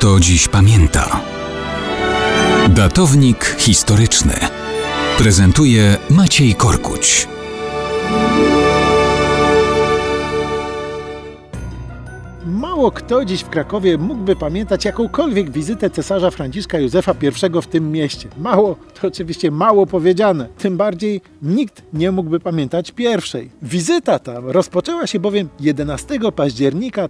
kto dziś pamięta. Datownik historyczny prezentuje Maciej Korkuć. Mało kto dziś w Krakowie mógłby pamiętać jakąkolwiek wizytę cesarza Franciszka Józefa I w tym mieście. Mało, to oczywiście mało powiedziane. Tym bardziej nikt nie mógłby pamiętać pierwszej. Wizyta ta rozpoczęła się bowiem 11 października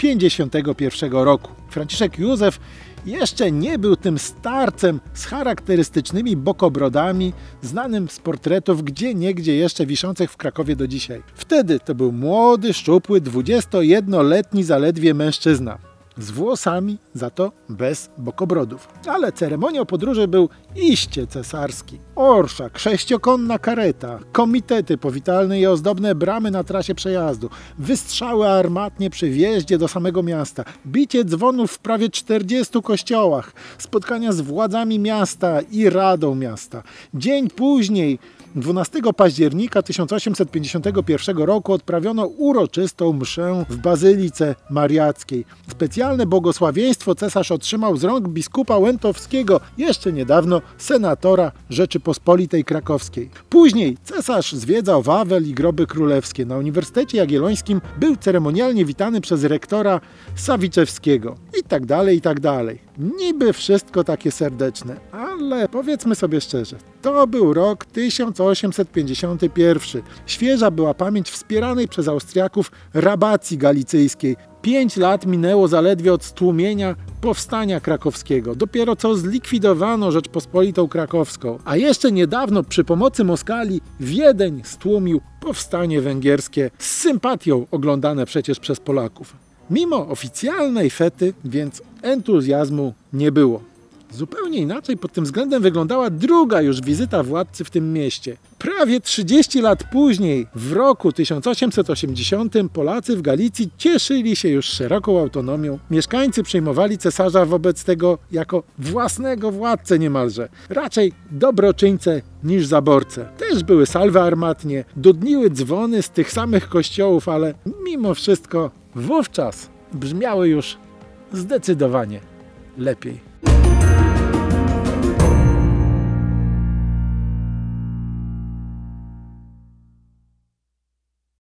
1851 roku. Franciszek Józef jeszcze nie był tym starcem z charakterystycznymi bokobrodami, znanym z portretów gdzie niegdzie jeszcze wiszących w Krakowie do dzisiaj. Wtedy to był młody, szczupły, 21-letni zaledwie mężczyzna z włosami, za to bez bokobrodów. Ale ceremoniał podróży był iście cesarski. Orszak, sześciokonna kareta, komitety powitalne i ozdobne bramy na trasie przejazdu, wystrzały armatnie przy wjeździe do samego miasta, bicie dzwonów w prawie 40 kościołach, spotkania z władzami miasta i radą miasta. Dzień później 12 października 1851 roku odprawiono uroczystą mszę w Bazylice Mariackiej. Specjalne błogosławieństwo cesarz otrzymał z rąk biskupa Łętowskiego, jeszcze niedawno senatora Rzeczypospolitej Krakowskiej. Później cesarz zwiedzał Wawel i groby królewskie. Na Uniwersytecie Jagiellońskim był ceremonialnie witany przez rektora Sawiczewskiego. I tak dalej, i tak dalej. Niby wszystko takie serdeczne, ale powiedzmy sobie szczerze, to był rok 1851. Świeża była pamięć wspieranej przez Austriaków rabacji galicyjskiej. Pięć lat minęło zaledwie od stłumienia powstania krakowskiego. Dopiero co zlikwidowano Rzeczpospolitą Krakowską. A jeszcze niedawno przy pomocy Moskali Wiedeń stłumił powstanie węgierskie z sympatią oglądane przecież przez Polaków. Mimo oficjalnej fety, więc entuzjazmu nie było. Zupełnie inaczej pod tym względem wyglądała druga już wizyta władcy w tym mieście. Prawie 30 lat później, w roku 1880, Polacy w Galicji cieszyli się już szeroką autonomią. Mieszkańcy przyjmowali cesarza wobec tego jako własnego władcę niemalże. Raczej dobroczyńcę niż zaborcę. Też były salwy armatnie, dudniły dzwony z tych samych kościołów, ale mimo wszystko wówczas brzmiały już zdecydowanie lepiej.